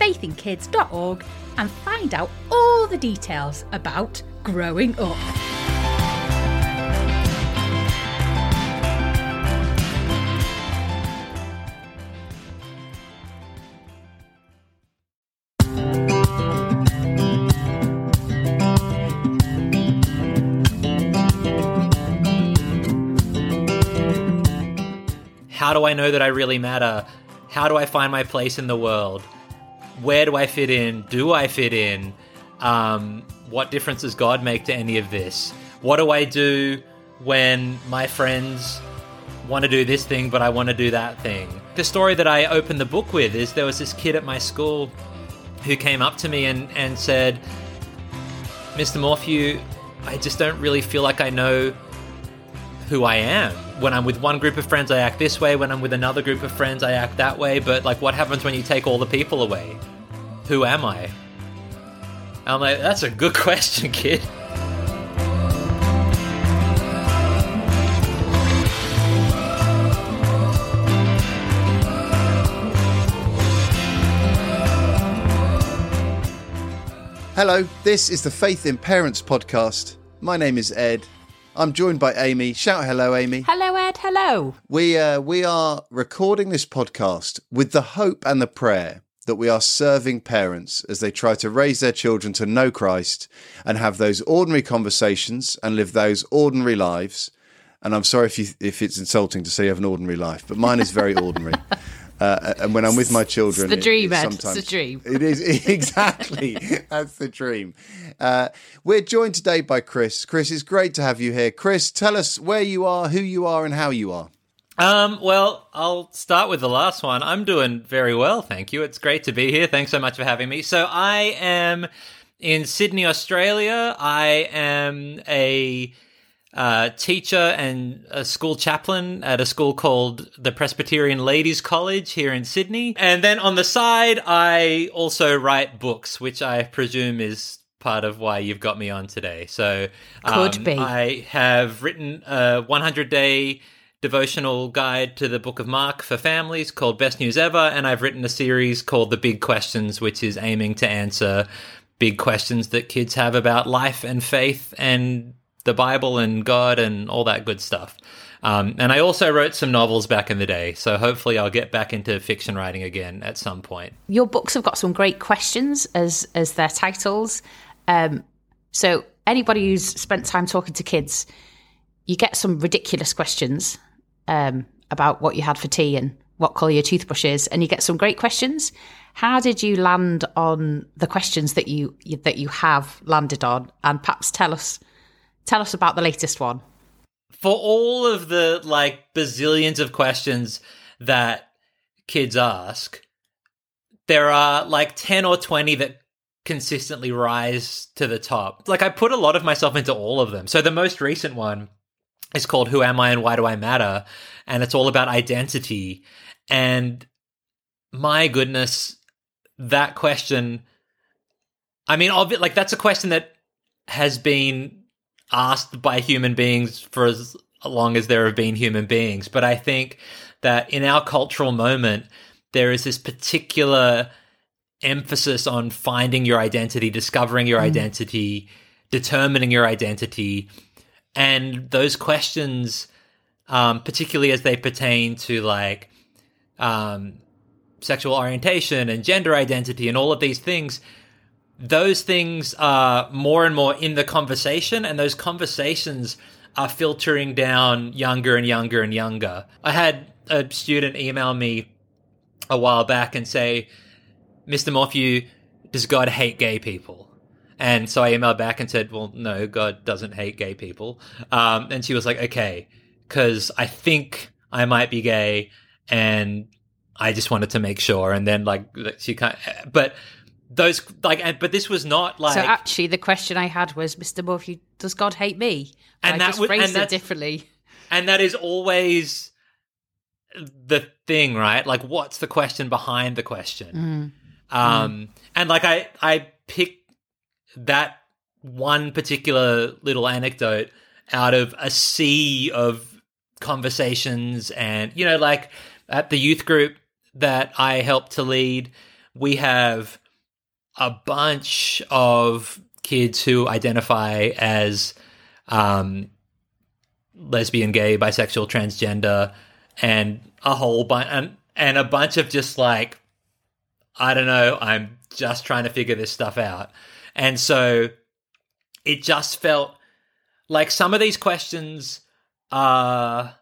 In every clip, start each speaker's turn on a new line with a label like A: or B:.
A: faithinkids.org and find out all the details about growing up.
B: How do I know that I really matter? How do I find my place in the world? Where do I fit in? Do I fit in? Um, what difference does God make to any of this? What do I do when my friends want to do this thing, but I want to do that thing? The story that I opened the book with is there was this kid at my school who came up to me and, and said, Mr. Morphew, I just don't really feel like I know who I am. When I'm with one group of friends, I act this way. When I'm with another group of friends, I act that way. But like, what happens when you take all the people away? Who am I? I'm like, that's a good question, kid.
C: Hello, this is the Faith in Parents podcast. My name is Ed. I'm joined by Amy. Shout hello, Amy.
A: Hello, Ed. Hello.
C: We uh, we are recording this podcast with the hope and the prayer that we are serving parents as they try to raise their children to know Christ and have those ordinary conversations and live those ordinary lives. And I'm sorry if you if it's insulting to say you have an ordinary life, but mine is very ordinary. Uh, and when I'm with my children, it's
D: the
C: it-
D: dream,
C: it
D: Ed.
C: sometimes-
D: It's the dream.
C: It is exactly that's the dream. Uh, we're joined today by Chris. Chris, it's great to have you here. Chris, tell us where you are, who you are, and how you are.
B: Um, well, I'll start with the last one. I'm doing very well, thank you. It's great to be here. Thanks so much for having me. So I am in Sydney, Australia. I am a uh, teacher and a school chaplain at a school called the Presbyterian Ladies College here in Sydney. And then on the side, I also write books, which I presume is part of why you've got me on today. So
D: Could
B: um,
D: be.
B: I have written a 100 day devotional guide to the book of Mark for families called Best News Ever, and I've written a series called The Big Questions, which is aiming to answer big questions that kids have about life and faith and the Bible and God and all that good stuff. Um, and I also wrote some novels back in the day, so hopefully I'll get back into fiction writing again at some point.
D: Your books have got some great questions as as their titles. Um, so anybody who's spent time talking to kids, you get some ridiculous questions um, about what you had for tea and what colour your toothbrush is, and you get some great questions. How did you land on the questions that you that you have landed on? And perhaps tell us tell us about the latest one.
B: for all of the like bazillions of questions that kids ask, there are like 10 or 20 that consistently rise to the top. Like I put a lot of myself into all of them. So the most recent one is called Who Am I and Why Do I Matter? And it's all about identity. And my goodness, that question I mean, obvi- like that's a question that has been asked by human beings for as long as there have been human beings. But I think that in our cultural moment, there is this particular emphasis on finding your identity, discovering your identity, determining your identity. And those questions, um, particularly as they pertain to like um, sexual orientation and gender identity and all of these things, those things are more and more in the conversation, and those conversations are filtering down younger and younger and younger. I had a student email me a while back and say, Mr. Morphew, does God hate gay people? And so I emailed back and said, well, no, God doesn't hate gay people. Um, and she was like, okay, because I think I might be gay and I just wanted to make sure. And then like she kind of, but those like, but this was not like.
D: So actually, the question I had was, Mr. Morphew, does God hate me? And, and I just phrased it differently.
B: And that is always the thing, right? Like, what's the question behind the question? Mm. Um, mm. and like I, I picked that one particular little anecdote out of a sea of conversations and you know like at the youth group that I help to lead we have a bunch of kids who identify as um, lesbian, gay, bisexual, transgender, and a whole bunch and, and a bunch of just like I don't know, I'm just trying to figure this stuff out. And so it just felt like some of these questions are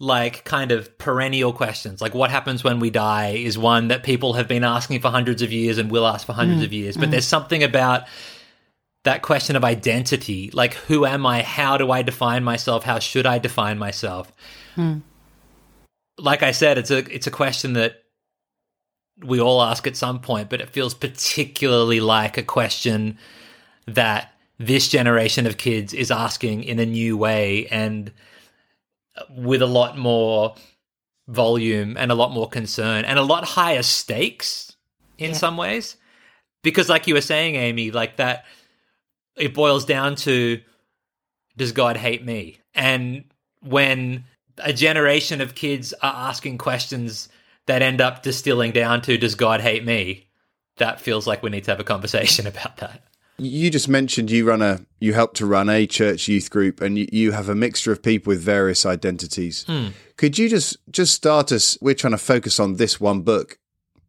B: like kind of perennial questions. Like what happens when we die is one that people have been asking for hundreds of years and will ask for hundreds mm, of years. But mm. there's something about that question of identity, like who am I? How do I define myself? How should I define myself? Mm. Like I said, it's a it's a question that we all ask at some point, but it feels particularly like a question that this generation of kids is asking in a new way and with a lot more volume and a lot more concern and a lot higher stakes in yeah. some ways. Because, like you were saying, Amy, like that, it boils down to does God hate me? And when a generation of kids are asking questions that end up distilling down to does God hate me? That feels like we need to have a conversation about that.
C: You just mentioned you run a you help to run a church youth group and you, you have a mixture of people with various identities. Mm. Could you just just start us we're trying to focus on this one book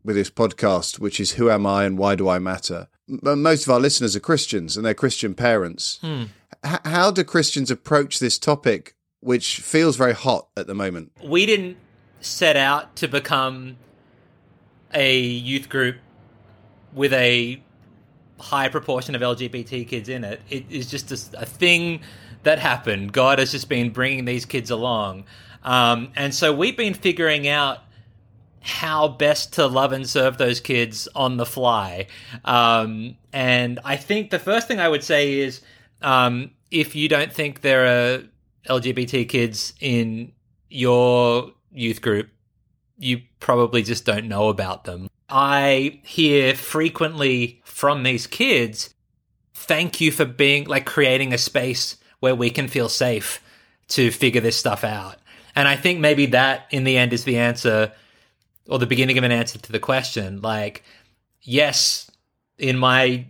C: with this podcast which is who am I and why do I matter? Most of our listeners are Christians and they're Christian parents. Mm. H- how do Christians approach this topic which feels very hot at the moment?
B: We didn't set out to become a youth group with a high proportion of LGBT kids in it. It is just a, a thing that happened. God has just been bringing these kids along. Um, and so we've been figuring out how best to love and serve those kids on the fly. Um, and I think the first thing I would say is um, if you don't think there are LGBT kids in your youth group, you probably just don't know about them. I hear frequently from these kids, thank you for being like creating a space where we can feel safe to figure this stuff out. And I think maybe that in the end is the answer or the beginning of an answer to the question. Like, yes, in my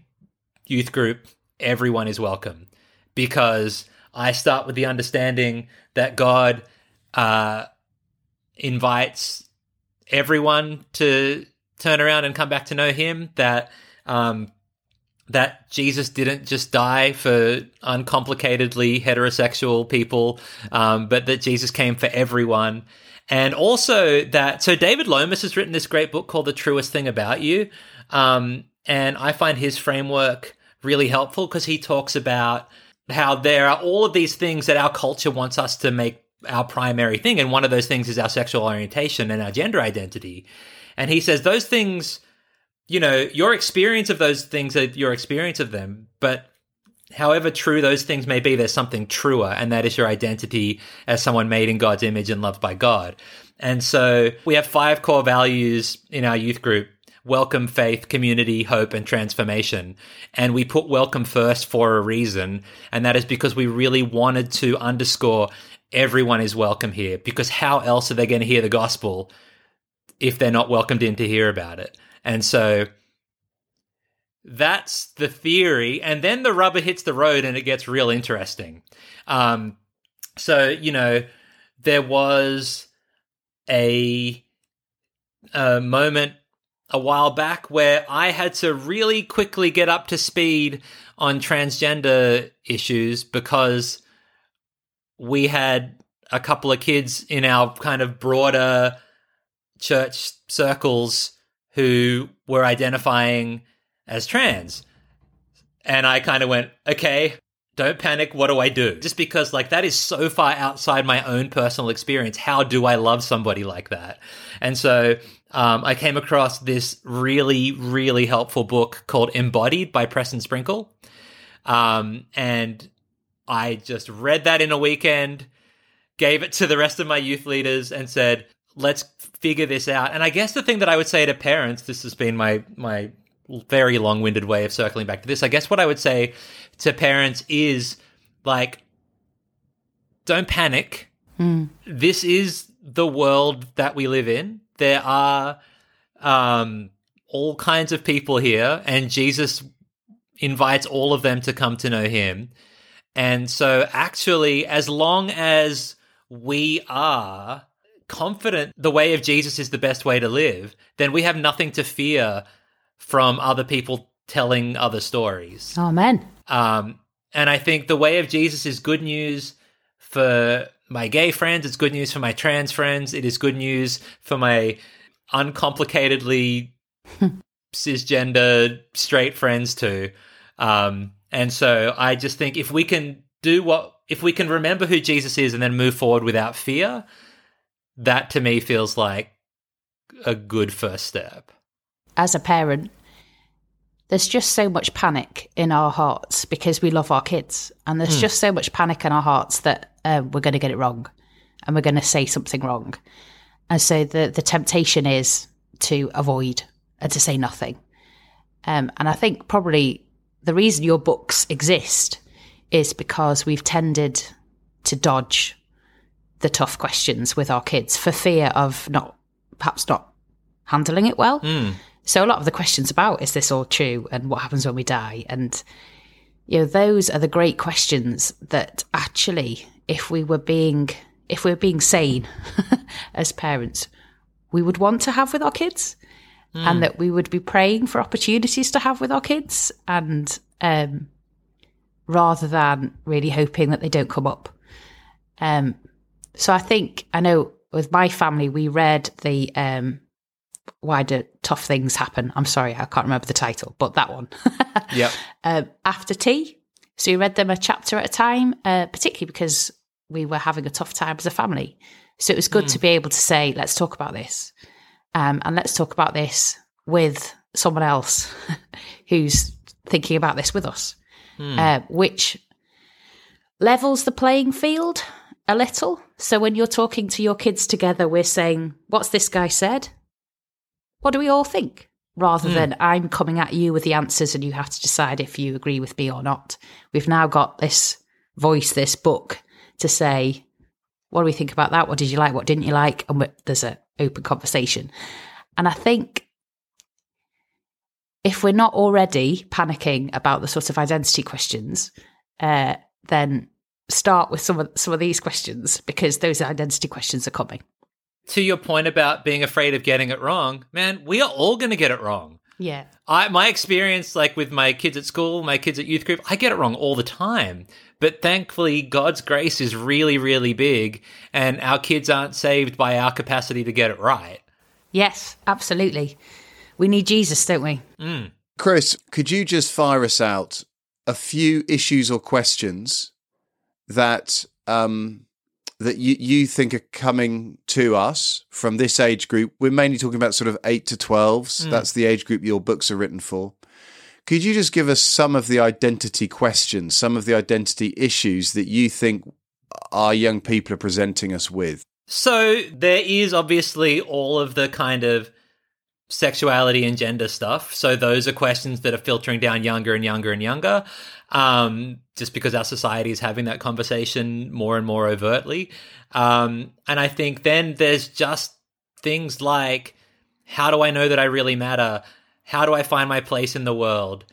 B: youth group, everyone is welcome because I start with the understanding that God uh, invites everyone to turn around and come back to know him that um, that Jesus didn't just die for uncomplicatedly heterosexual people, um, but that Jesus came for everyone. And also that, so David Lomas has written this great book called The Truest Thing About You. Um, and I find his framework really helpful because he talks about how there are all of these things that our culture wants us to make our primary thing. And one of those things is our sexual orientation and our gender identity. And he says those things, you know, your experience of those things are your experience of them. But however true those things may be, there's something truer, and that is your identity as someone made in God's image and loved by God. And so we have five core values in our youth group welcome, faith, community, hope, and transformation. And we put welcome first for a reason. And that is because we really wanted to underscore everyone is welcome here because how else are they going to hear the gospel if they're not welcomed in to hear about it? And so that's the theory. And then the rubber hits the road and it gets real interesting. Um, so, you know, there was a, a moment a while back where I had to really quickly get up to speed on transgender issues because we had a couple of kids in our kind of broader church circles who were identifying as trans. And I kind of went, okay, don't panic. What do I do? Just because, like, that is so far outside my own personal experience. How do I love somebody like that? And so um, I came across this really, really helpful book called Embodied by Preston Sprinkle. Um, and I just read that in a weekend, gave it to the rest of my youth leaders, and said, let's figure this out. And I guess the thing that I would say to parents, this has been my, my very long winded way of circling back to this. I guess what I would say to parents is like, don't panic. This is the world that we live in. There are um, all kinds of people here, and Jesus invites all of them to come to know him. And so, actually, as long as we are confident the way of Jesus is the best way to live, then we have nothing to fear from other people telling other stories.
D: Amen.
B: Um, and I think the way of Jesus is good news for my gay friends. It's good news for my trans friends. It is good news for my uncomplicatedly cisgender straight friends too. Um, and so I just think if we can do what, if we can remember who Jesus is and then move forward without fear, that to me feels like a good first step.
D: As a parent, there's just so much panic in our hearts because we love our kids. And there's just so much panic in our hearts that uh, we're going to get it wrong and we're going to say something wrong. And so the, the temptation is to avoid and to say nothing. Um, and I think probably the reason your books exist is because we've tended to dodge the tough questions with our kids for fear of not, perhaps not handling it well. Hmm. So a lot of the questions about is this all true and what happens when we die? And you know those are the great questions that actually if we were being if we were being sane as parents we would want to have with our kids and that we would be praying for opportunities to have with our kids and um rather than really hoping that they don't come up um so I think I know with my family we read the um why do tough things happen? I'm sorry, I can't remember the title, but that one.
B: Yep.
D: um, after tea. So we read them a chapter at a time, uh, particularly because we were having a tough time as a family. So it was good to be able to say, let's talk about this. Um, and let's talk about this with someone else who's thinking about this with us, uh, which levels the playing field a little. So when you're talking to your kids together, we're saying, what's this guy said? What do we all think? Rather than I'm coming at you with the answers and you have to decide if you agree with me or not. We've now got this voice, this book to say, what do we think about that? What did you like? What didn't you like? And there's an open conversation. And I think if we're not already panicking about the sort of identity questions, uh, then start with some of some of these questions because those identity questions are coming.
B: To your point about being afraid of getting it wrong, man, we are all going to get it wrong.
D: Yeah.
B: I my experience like with my kids at school, my kids at youth group, I get it wrong all the time. But thankfully God's grace is really really big and our kids aren't saved by our capacity to get it right.
D: Yes, absolutely. We need Jesus, don't we?
C: Chris, could you just fire us out a few issues or questions that um, that you, you think are coming to us from this age group? We're mainly talking about sort of eight to twelves. That's the age group your books are written for. Could you just give us some of the identity questions, some of the identity issues that you think our young people are presenting us with?
B: So there is obviously all of the kind of sexuality and gender stuff. So those are questions that are filtering down younger and younger and younger, um, just because our society is having that conversation more and more overtly. Um, and I think then there's just things like, how do I know that I really matter? How do I find my place in the world?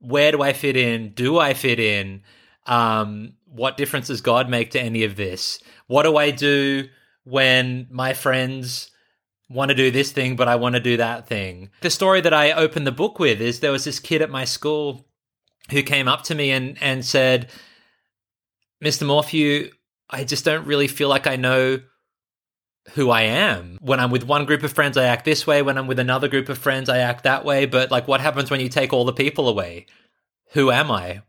B: Where do I fit in? Do I fit in? Um, what difference does God make to any of this? What do I do when my friends want to do this thing, but I want to do that thing. The story that I opened the book with is there was this kid at my school who came up to me and, and said, Mr. Morphew, I just don't really feel like I know who I am. When I'm with one group of friends, I act this way. When I'm with another group of friends, I act that way. But like, what happens when you take all the people away? Who am I?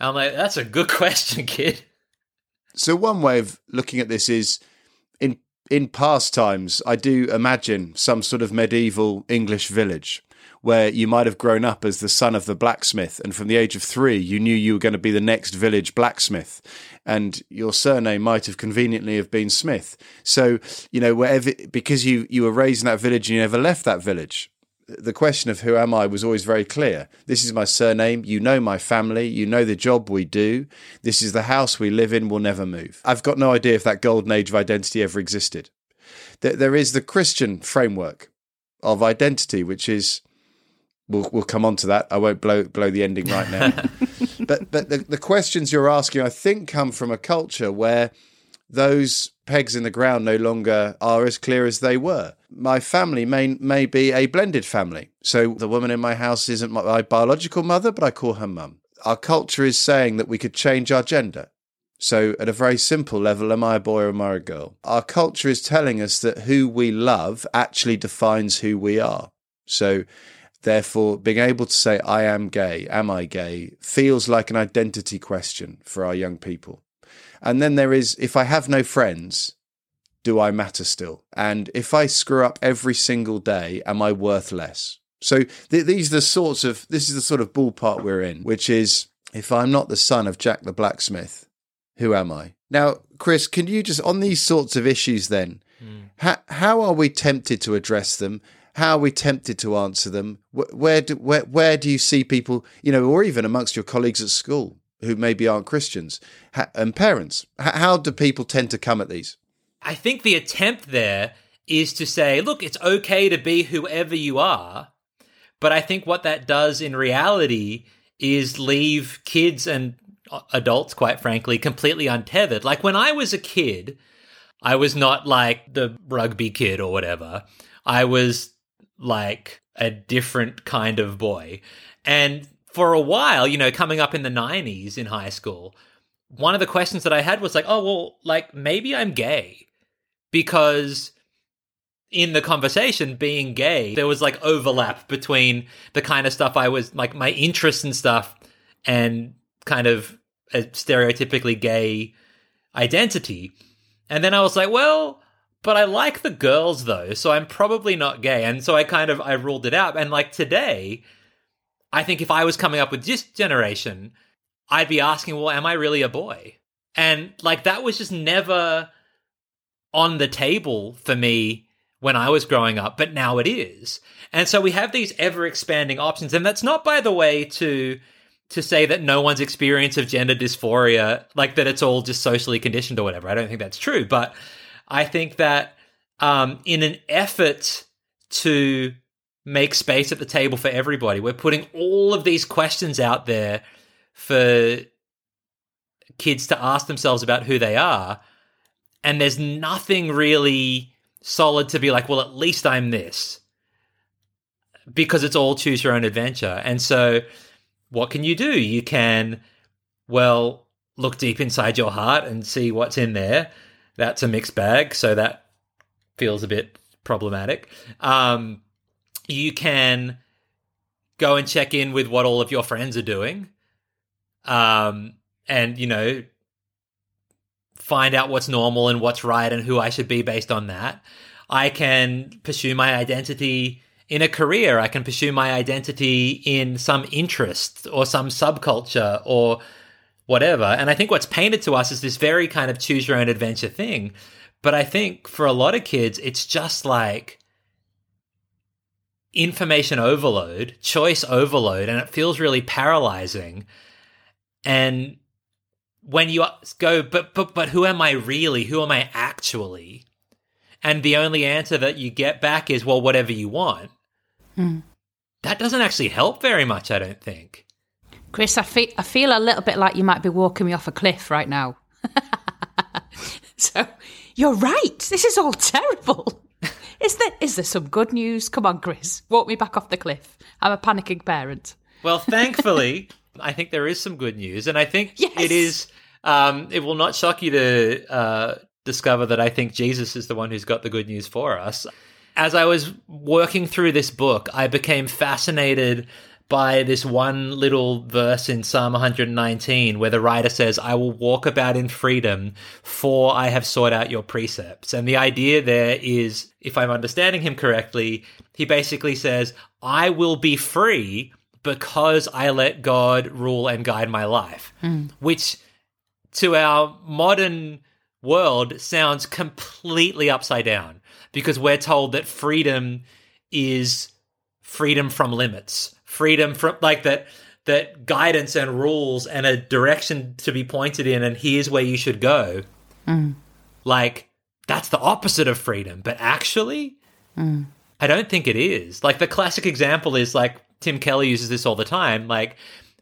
B: I'm like, that's a good question, kid.
C: So one way of looking at this is in in past times, I do imagine some sort of medieval English village where you might have grown up as the son of the blacksmith, and from the age of three, you knew you were going to be the next village blacksmith, and your surname might have conveniently have been Smith. So you know wherever because you you were raised in that village and you never left that village. The question of who am I was always very clear. This is my surname. You know my family. You know the job we do. This is the house we live in. We'll never move. I've got no idea if that golden age of identity ever existed. There is the Christian framework of identity, which is We'll we'll come on to that. I won't blow blow the ending right now. but but the, the questions you're asking, I think, come from a culture where those pegs in the ground no longer are as clear as they were. My family may may be a blended family. So the woman in my house isn't my, my biological mother, but I call her mum. Our culture is saying that we could change our gender. So, at a very simple level, am I a boy or am I a girl? Our culture is telling us that who we love actually defines who we are. So, Therefore, being able to say, I am gay, am I gay, feels like an identity question for our young people. And then there is, if I have no friends, do I matter still? And if I screw up every single day, am I worth less? So th- these are the sorts of, this is the sort of ballpark we're in, which is if I'm not the son of Jack the blacksmith, who am I? Now, Chris, can you just, on these sorts of issues then, mm. how, how are we tempted to address them? How are we tempted to answer them? Where do, where, where do you see people, you know, or even amongst your colleagues at school who maybe aren't Christians and parents? How do people tend to come at these?
B: I think the attempt there is to say, look, it's okay to be whoever you are. But I think what that does in reality is leave kids and uh, adults, quite frankly, completely untethered. Like when I was a kid, I was not like the rugby kid or whatever. I was like a different kind of boy. And for a while, you know, coming up in the 90s in high school, one of the questions that I had was like, oh, well, like maybe I'm gay because in the conversation being gay there was like overlap between the kind of stuff i was like my interests and stuff and kind of a stereotypically gay identity and then i was like well but I like the girls though, so I'm probably not gay. And so I kind of I ruled it out. And like today, I think if I was coming up with this generation, I'd be asking, well, am I really a boy? And like that was just never on the table for me when I was growing up, but now it is. And so we have these ever expanding options. And that's not, by the way, to to say that no one's experience of gender dysphoria, like that it's all just socially conditioned or whatever. I don't think that's true. But I think that um, in an effort to make space at the table for everybody, we're putting all of these questions out there for kids to ask themselves about who they are. And there's nothing really solid to be like, well, at least I'm this. Because it's all choose your own adventure. And so, what can you do? You can, well, look deep inside your heart and see what's in there that's a mixed bag, so that feels a bit problematic. Um, you can go and check in with what all of your friends are doing, um, and you know, find out what's normal and what's right and who I should be based on that. I can pursue my identity in a career. I can pursue my identity in some interest or some subculture or whatever. And I think what's painted to us is this very kind of choose your own adventure thing. But I think for a lot of kids, it's just like information overload, choice overload, and it feels really paralyzing. And when you go, but but but who am I really? Who am I actually? And the only answer that you get back is, well, whatever you want. Mm. That doesn't actually help very much, I don't think.
D: Chris, I feel, I feel a little bit like you might be walking me off a cliff right now. so, you're right. This is all terrible. is there is there some good news? Come on, Chris, walk me back off the cliff. I'm a panicking parent.
B: Well, thankfully, I think there is some good news, and I think
D: Yes.
B: it is. Um, it will not shock you to uh, discover that I think Jesus is the one who's got the good news for us. As I was working through this book, I became fascinated by this one little verse in Psalm 119 where the writer says, I will walk about in freedom, for I have sought out your precepts. And the idea there is, if I'm understanding him correctly, he basically says, I will be free because I let God rule and guide my life, hmm. which to our modern world sounds completely upside down because we're told that freedom is freedom from limits, freedom from like that that guidance and rules and a direction to be pointed in and here's where you should go. Mm. Like that's the opposite of freedom, but actually mm. I don't think it is. Like the classic example is like Tim Keller uses this all the time. Like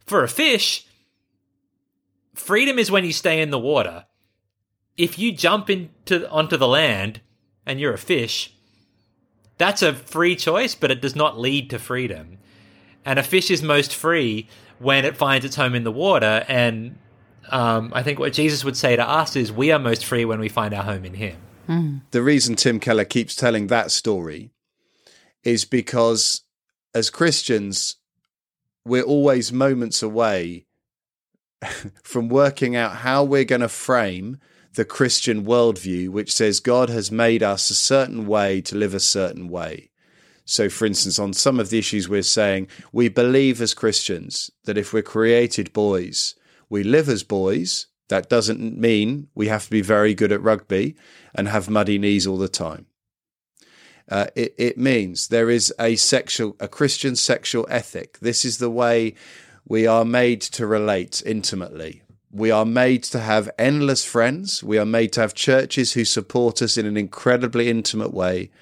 B: for a fish, freedom is when you stay in the water. If you jump into onto the land and you're a fish, that's a free choice, but it does not lead to freedom. And a fish is most free when it finds its home in the water. And um, I think what Jesus would say to us is, we are most free when we find our home in Him.
C: the reason Tim Keller keeps telling that story is because as Christians, we're always moments away from working out how we're going to frame the Christian worldview, which says God has made us a certain way to live a certain way. So, for instance, on some of the issues we're saying, we believe as Christians that if we're created boys, we live as boys. That doesn't mean we have to be very good at rugby and have muddy knees all the time. Uh, it, it means there is a sexual, a Christian sexual ethic. This is the way we are made to relate intimately. We are made to have endless friends. We are made to have churches who support us in an incredibly intimate way.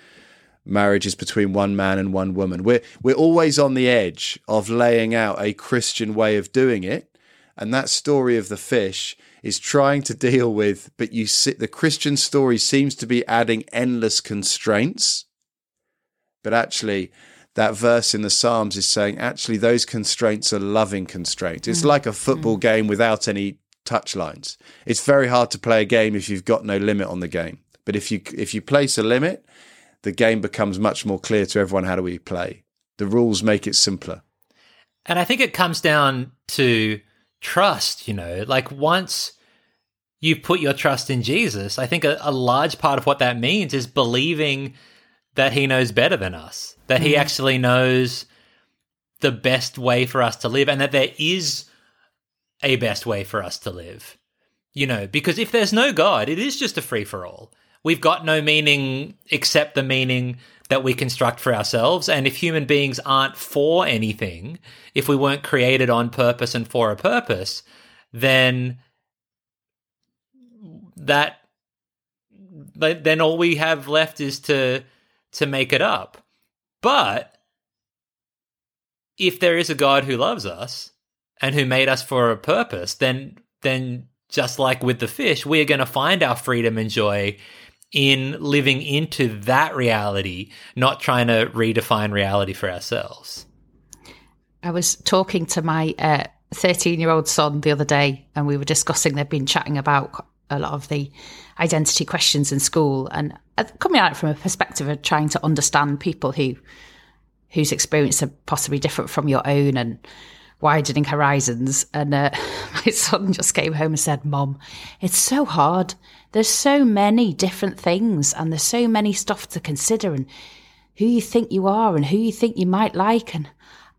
C: Marriages between one man and one woman. We're we're always on the edge of laying out a Christian way of doing it, and that story of the fish is trying to deal with. But you see, the Christian story seems to be adding endless constraints, but actually, that verse in the Psalms is saying actually those constraints are loving constraints. It's mm. like a football mm. game without any touch lines. It's very hard to play a game if you've got no limit on the game. But if you if you place a limit, the game becomes much more clear to everyone how do we play. The rules make it simpler.
B: And I think it comes down to trust, you know, like once you put your trust in Jesus, I think a, a large part of what that means is believing that he knows better than us, that he mm-hmm. actually knows the best way for us to live, and that there is a best way for us to live. You know, because if there's no God, it is just a free for all. We've got no meaning except the meaning that we construct for ourselves. And if human beings aren't for anything, if we weren't created on purpose and for a purpose, then that then all we have left is to to make it up. But if there is a God who loves us and who made us for a purpose, then then just like with the fish, we are going to find our freedom and joy in living into that reality, not trying to redefine reality for ourselves.
D: I was talking to my 13 year old son the other day, and we were discussing, they've been chatting about a lot of the identity questions in school, and uh, coming at it from a perspective of trying to understand people who whose experience are possibly different from your own and widening horizons. And uh, my son just came home and said, Mom, it's so hard. There's so many different things, and there's so many stuff to consider, and who you think you are, and who you think you might like. And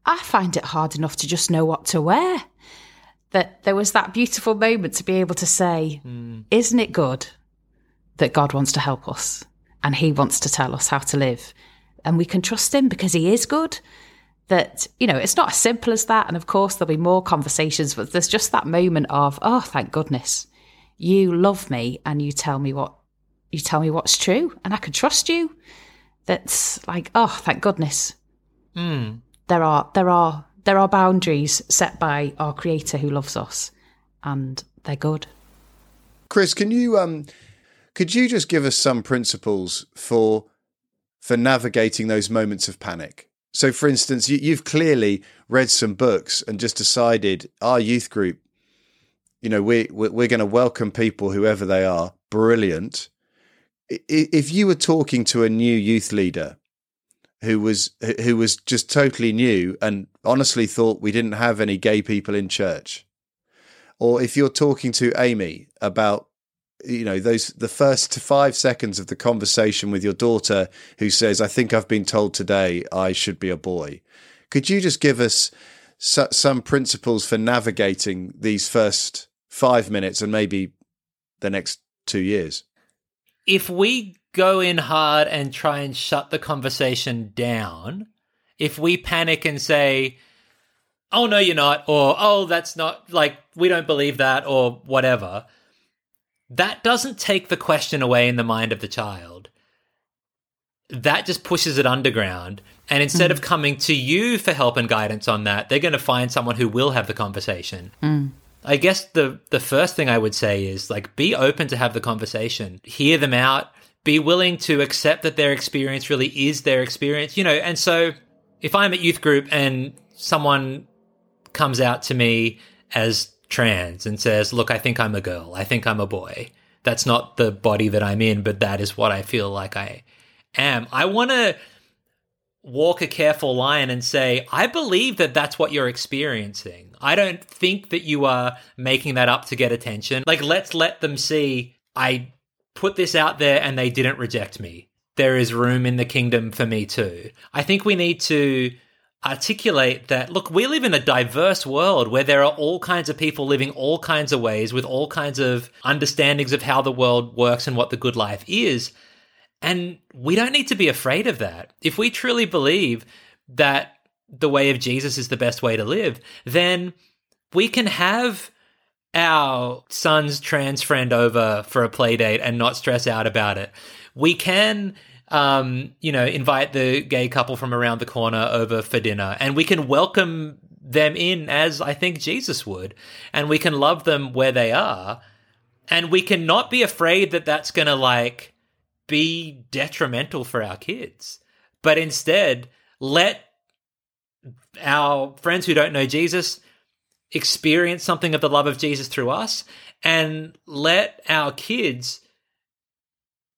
D: I find it hard enough to just know what to wear. That there was that beautiful moment to be able to say, Isn't it good that God wants to help us and He wants to tell us how to live? And we can trust Him because He is good. That, you know, it's not as simple as that. And of course, there'll be more conversations, but there's just that moment of, Oh, thank goodness, you love me and you tell me what you tell me what's true and I can trust you. That's like, oh, thank goodness
B: Mm.
D: there are there are there are boundaries set by our creator who loves us and they're good
C: Chris, can you um could you just give us some principles for for navigating those moments of panic? So, for instance, you, you've clearly read some books and just decided our youth group, you know, we, we're going to welcome people, whoever they are, brilliant. If you were talking to a new youth leader who was who was just totally new and honestly thought we didn't have any gay people in church, or if you're talking to Amy about you know those the first five seconds of the conversation with your daughter who says i think i've been told today i should be a boy. Could you just give us some principles for navigating these first five minutes and maybe the next two years?
B: If we go in hard and try and shut the conversation down if we panic and say oh no you're not or oh that's not like we don't believe that or whatever that doesn't take the question away in the mind of the child. That just pushes it underground. And instead mm. of coming to you for help and guidance on that, they're going to find someone who will have the conversation.
D: Mm.
B: I guess the the first thing I would say is like be open to have the conversation. Hear them out. Be willing to accept that their experience really is their experience. You know, and so if I'm at youth group and someone comes out to me as trans and says, Look, I think I'm a girl. I think I'm a boy. That's not the body that I'm in, but that is what I feel like I am. I want to walk a careful line and say, I believe that that's what you're experiencing. I don't think that you are making that up to get attention. Like, let's let them see I put this out there and they didn't reject me. There is room in the kingdom for me too. I think we need to articulate that look, we live in a diverse world where there are all kinds of people living all kinds of ways with all kinds of understandings of how the world works and what the good life is. And we don't need to be afraid of that. If we truly believe that the way of Jesus is the best way to live, then we can have our son's trans friend over for a play date and not stress out about it. We can um, you know, invite the gay couple from around the corner over for dinner, and we can welcome them in as I think Jesus would, and we can love them where they are, and we can not be afraid that that's going to like be detrimental for our kids, but instead let our friends who don't know Jesus experience something of the love of Jesus through us, and let our kids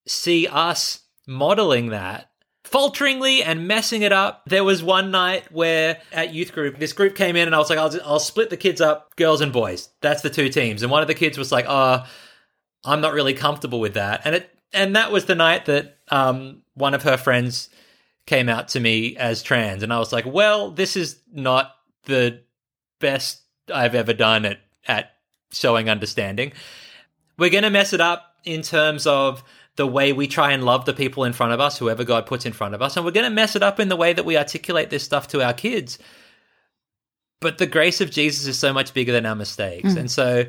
B: see us modeling that falteringly and messing it up. There was one night where at youth group, this group came in and I was like, I'll, I'll split the kids up, girls and boys. That's the two teams. And one of the kids was like, oh, I'm not really comfortable with that. And it, and that was the night that, um, one of her friends came out to me as trans. And I was like, well, this is not the best I've ever done at, at showing understanding. We're going to mess it up in terms of the way we try and love the people in front of us, whoever God puts in front of us. And we're going to mess it up in the way that we articulate this stuff to our kids. But the grace of Jesus is so much bigger than our mistakes. Mm. And so,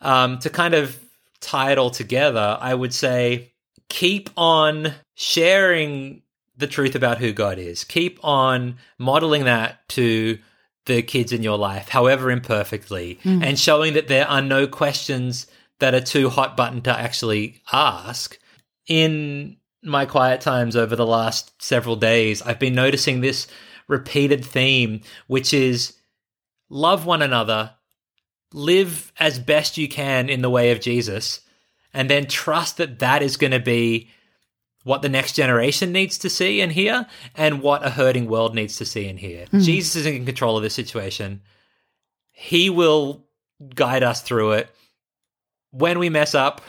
B: um, to kind of tie it all together, I would say keep on sharing the truth about who God is. Keep on modeling that to the kids in your life, however imperfectly, mm. and showing that there are no questions that are too hot button to actually ask in my quiet times over the last several days, I've been noticing this repeated theme, which is love one another, live as best you can in the way of Jesus, and then trust that that is going to be what the next generation needs to see and hear, and what a hurting world needs to see and hear. Mm. Jesus is in control of this situation. He will guide us through it. When we mess up,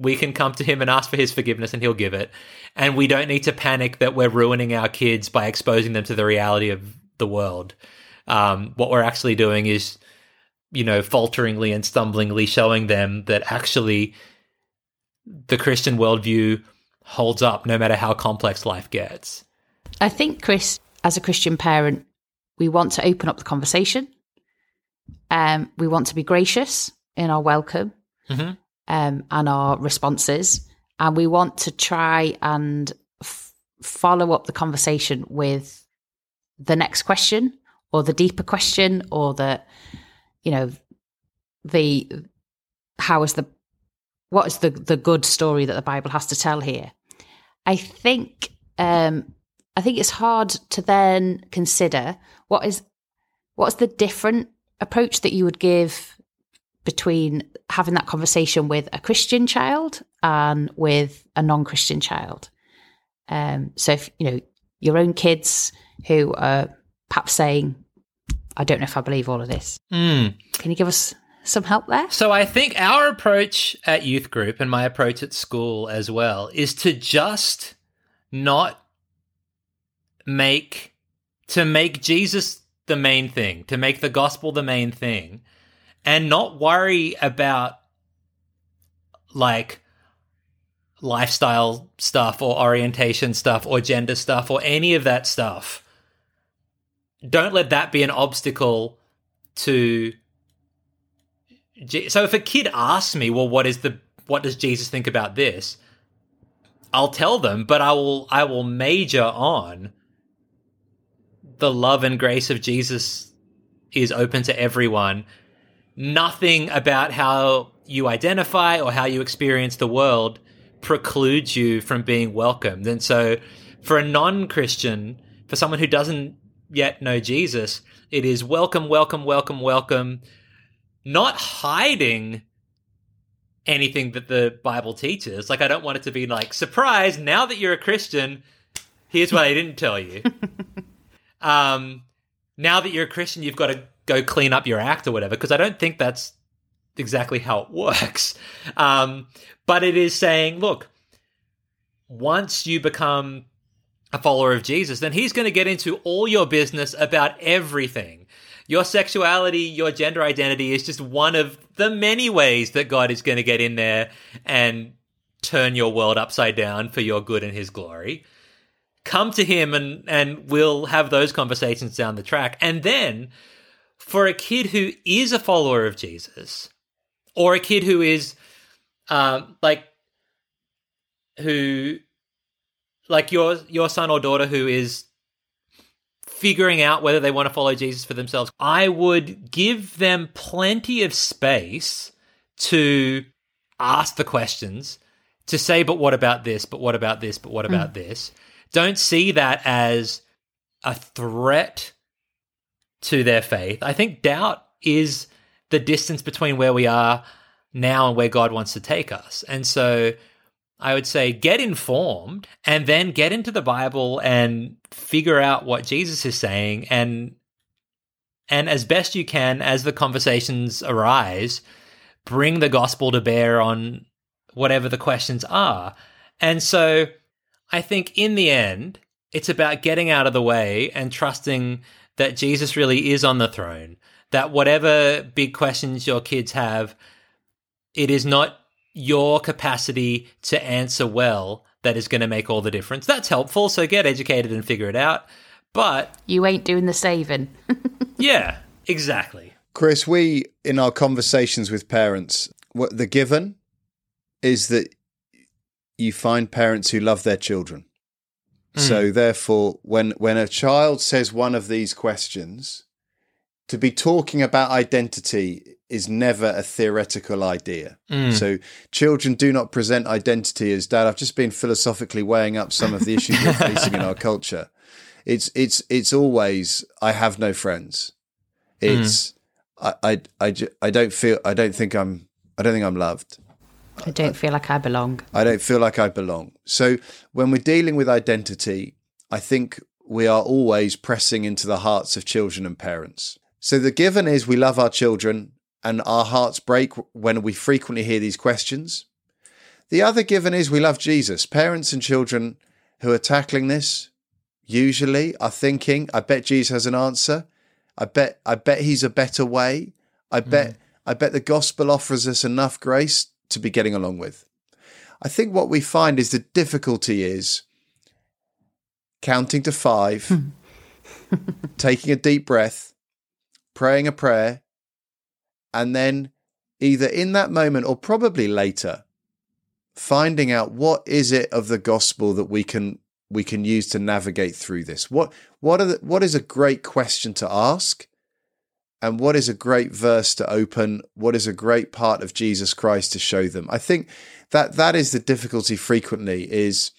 B: we can come to him and ask for his forgiveness and he'll give it. And we don't need to panic that we're ruining our kids by exposing them to the reality of the world. Um, what we're actually doing is, you know, falteringly and stumblingly showing them that actually the Christian worldview holds up no matter how complex life gets.
D: I think, Chris, as a Christian parent, we want to open up the conversation. Um, we want to be gracious in our welcome.
B: Mm-hmm
D: um, and our responses. And we want to try and f- follow up the conversation with the next question or the deeper question or the, you know, the how is the what is the the good story that the Bible has to tell here? I think um, I think it's hard to then consider what is what's the different approach that you would give between having that conversation with a Christian child and with a non-Christian child. Um, so if you know your own kids who are perhaps saying, "I don't know if I believe all of this,"
B: Mm.
D: can you give us some help there?
B: So I think our approach at youth group and my approach at school as well is to just not make to make Jesus the main thing, to make the gospel the main thing and not worry about like lifestyle stuff or orientation stuff or gender stuff or any of that stuff. Don't let that be an obstacle to so if a kid asks me, well, what is the what does Jesus think about this? I'll tell them, but I will I will major on the love and grace of Jesus is open to everyone. Nothing about how you identify or how you experience the world precludes you from being welcomed. And so for a non-Christian, for someone who doesn't yet know Jesus, it is welcome, welcome, welcome, welcome not hiding anything that the Bible teaches. Like, I don't want it to be like, surprise, now that you're a Christian, here's what I didn't tell you. um, now that you're a Christian, you've got to go clean up your act or whatever, because I don't think that's exactly how it works. Um, but it is saying, look, once you become a follower of Jesus, then he's going to get into all your business about everything your sexuality, your gender identity is just one of the many ways that God is going to get in there and turn your world upside down for your good and his glory. Come to him and and we'll have those conversations down the track. And then for a kid who is a follower of Jesus, or a kid who is um, like who like your your son or daughter who is figuring out whether they want to follow Jesus for themselves, I would give them plenty of space to ask the questions, to say, but what about this? But what about this? But what about mm. this? Don't see that as a threat to their faith. I think doubt is the distance between where we are now and where God wants to take us. And so I would say get informed and then get into the Bible and figure out what Jesus is saying and and as best you can as the conversations arise bring the gospel to bear on whatever the questions are. And so I think in the end it's about getting out of the way and trusting that Jesus really is on the throne. That whatever big questions your kids have it is not your capacity to answer well that is going to make all the difference. That's helpful. So get educated and figure it out. But
D: you ain't doing the saving.
B: yeah, exactly.
C: Chris, we in our conversations with parents, what the given is that you find parents who love their children. Mm. So therefore, when when a child says one of these questions, to be talking about identity is never a theoretical idea. Mm. So children do not present identity as dad. I've just been philosophically weighing up some of the issues we're facing in our culture. It's it's it's always I have no friends. It's mm. I, I I I don't feel I don't think I'm I don't think I'm loved.
D: I don't I, feel like I belong.
C: I don't feel like I belong. So when we're dealing with identity, I think we are always pressing into the hearts of children and parents. So the given is we love our children and our hearts break when we frequently hear these questions. The other given is we love Jesus. Parents and children who are tackling this usually are thinking, I bet Jesus has an answer. I bet I bet he's a better way. I hmm. bet mm. I bet the gospel offers us enough grace to be getting along with. I think what we find is the difficulty is counting to 5, hmm. taking a deep breath, praying a prayer, and then either in that moment or probably later finding out what is it of the gospel that we can we can use to navigate through this. What what are the, what is a great question to ask and what is a great verse to open what is a great part of Jesus Christ to show them i think that that is the difficulty frequently is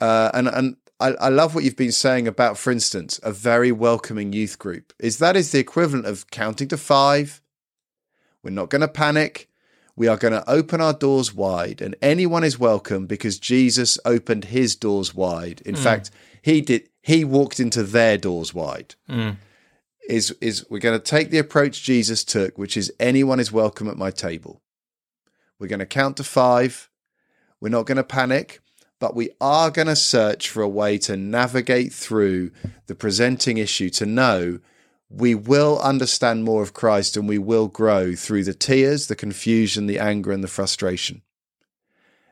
C: uh, and and I, I love what you've been saying about, for instance, a very welcoming youth group. Is that is the equivalent of counting to five. We're not going to panic. We are going to open our doors wide, and anyone is welcome because Jesus opened his doors wide. In fact, he did. He walked into their doors wide. Is is we're going to take the approach Jesus took, which is anyone is welcome at my table. We're going to count to five. We're not going to panic, but we are going to search for a way to navigate through the presenting issue to know we will understand more of Christ and we will grow through the tears, the confusion, the anger, and the frustration.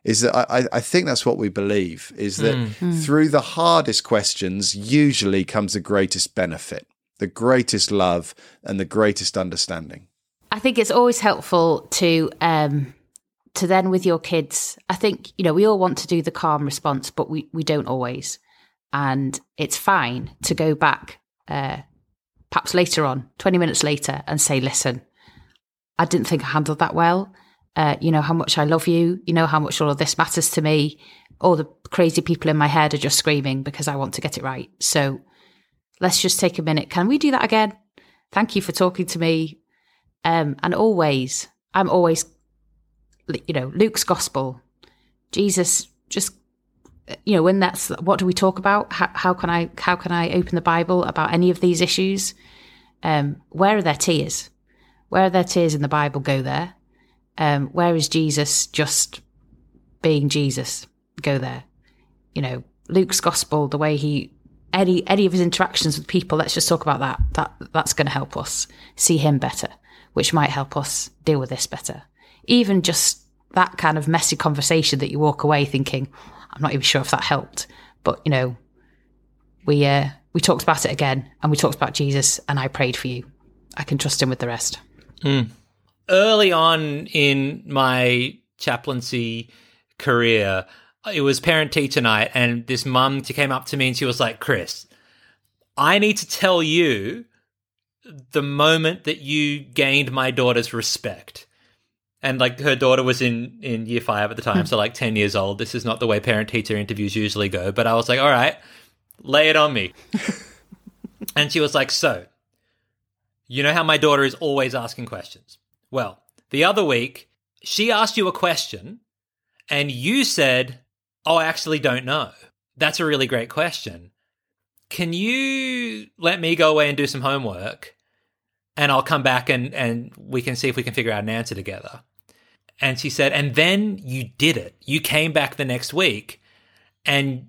C: Is that I, I think that's what we believe is that hmm. Hmm. through the hardest questions usually comes the greatest benefit, the greatest love, and the greatest understanding.
D: I think it's always helpful to um, to then with your kids. I think you know we all want to do the calm response, but we we don't always, and it's fine to go back, uh, perhaps later on, twenty minutes later, and say, "Listen, I didn't think I handled that well. Uh, you know how much I love you. You know how much all of this matters to me. All the crazy people in my head are just screaming because I want to get it right. So let's just take a minute. Can we do that again? Thank you for talking to me. Um, and always, I'm always, you know, Luke's gospel, Jesus just, you know, when that's what do we talk about? How, how can I how can I open the Bible about any of these issues? Um, where are their tears? Where are their tears in the Bible? Go there. Um, where is Jesus just being Jesus? Go there. You know, Luke's gospel, the way he any any of his interactions with people. Let's just talk about that. That that's going to help us see him better, which might help us deal with this better. Even just that kind of messy conversation that you walk away thinking, I'm not even sure if that helped, but you know, we uh, we talked about it again, and we talked about Jesus, and I prayed for you. I can trust him with the rest.
B: early on in my chaplaincy career, it was parent teacher night, and this mum came up to me and she was like, Chris, I need to tell you the moment that you gained my daughter's respect. And like her daughter was in, in year five at the time, hmm. so like 10 years old. This is not the way parent teacher interviews usually go. But I was like, all right, lay it on me. and she was like, so, you know how my daughter is always asking questions? Well, the other week, she asked you a question and you said, Oh, I actually don't know. That's a really great question. Can you let me go away and do some homework and I'll come back and, and we can see if we can figure out an answer together? And she said, And then you did it. You came back the next week and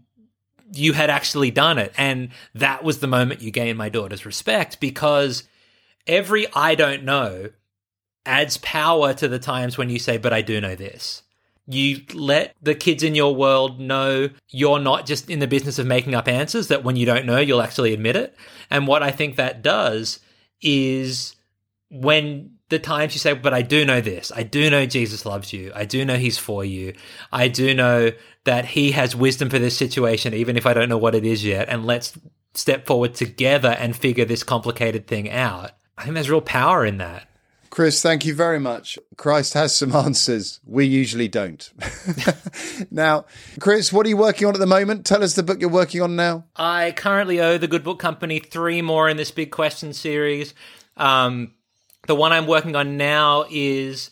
B: you had actually done it. And that was the moment you gained my daughter's respect because every I don't know adds power to the times when you say, but I do know this. You let the kids in your world know you're not just in the business of making up answers, that when you don't know, you'll actually admit it. And what I think that does is when the times you say, but I do know this, I do know Jesus loves you, I do know he's for you, I do know that he has wisdom for this situation, even if I don't know what it is yet, and let's step forward together and figure this complicated thing out. I think there's real power in that.
C: Chris, thank you very much. Christ has some answers. We usually don't. now, Chris, what are you working on at the moment? Tell us the book you're working on now.
B: I currently owe the Good Book Company three more in this big question series. Um, the one I'm working on now is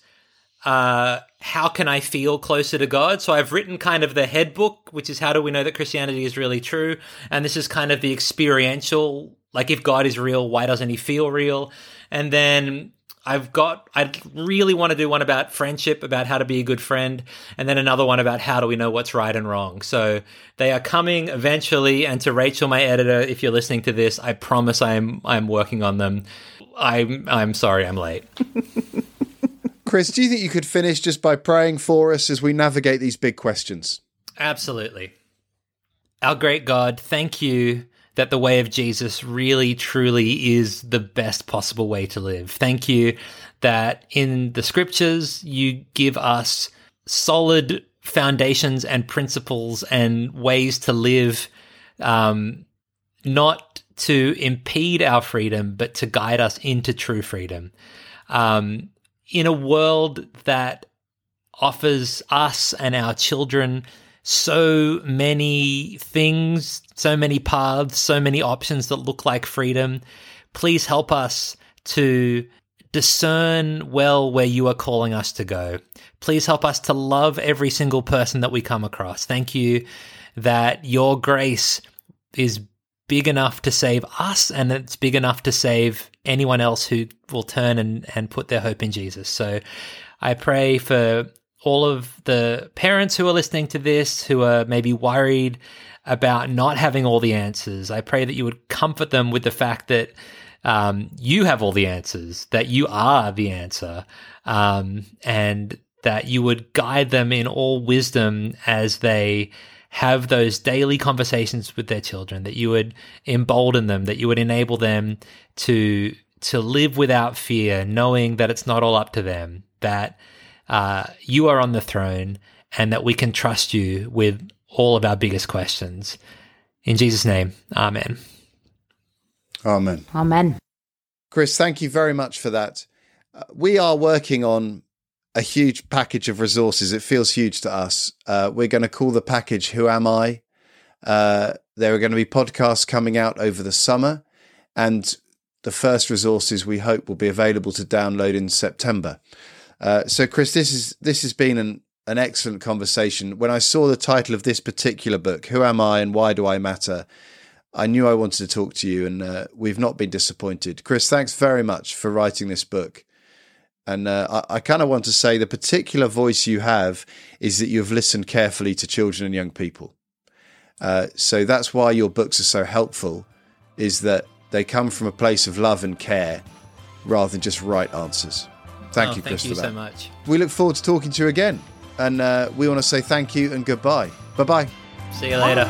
B: uh, How Can I Feel Closer to God? So I've written kind of the head book, which is How Do We Know That Christianity is Really True? And this is kind of the experiential, like if God is real, why doesn't he feel real? And then I've got, I really want to do one about friendship, about how to be a good friend, and then another one about how do we know what's right and wrong. So they are coming eventually. And to Rachel, my editor, if you're listening to this, I promise I'm, I'm working on them. I'm, I'm sorry I'm late.
C: Chris, do you think you could finish just by praying for us as we navigate these big questions?
B: Absolutely. Our great God, thank you that the way of Jesus really truly is the best possible way to live. Thank you that in the scriptures you give us solid foundations and principles and ways to live, um, not to impede our freedom, but to guide us into true freedom. Um, in a world that offers us and our children so many things, so many paths, so many options that look like freedom. Please help us to discern well where you are calling us to go. Please help us to love every single person that we come across. Thank you that your grace is big enough to save us and it's big enough to save anyone else who will turn and, and put their hope in Jesus. So I pray for all of the parents who are listening to this who are maybe worried about not having all the answers. I pray that you would comfort them with the fact that um, you have all the answers, that you are the answer, um, and that you would guide them in all wisdom as they have those daily conversations with their children, that you would embolden them, that you would enable them to to live without fear, knowing that it's not all up to them, that uh, you are on the throne, and that we can trust you with all of our biggest questions. In Jesus' name, Amen.
C: Amen.
D: Amen.
C: Chris, thank you very much for that. Uh, we are working on a huge package of resources. It feels huge to us. Uh, we're going to call the package Who Am I? Uh, there are going to be podcasts coming out over the summer, and the first resources we hope will be available to download in September. Uh, so, Chris, this is this has been an an excellent conversation. When I saw the title of this particular book, Who Am I and Why Do I Matter? I knew I wanted to talk to you, and uh, we've not been disappointed. Chris, thanks very much for writing this book. And uh, I, I kind of want to say the particular voice you have is that you've listened carefully to children and young people. Uh, so that's why your books are so helpful, is that they come from a place of love and care rather than just right answers. Thank
B: Oh,
C: you, Chris,
B: Thank you so much.
C: We look forward to talking to you again. And uh, we want to say thank you and goodbye. Bye bye.
B: See you later.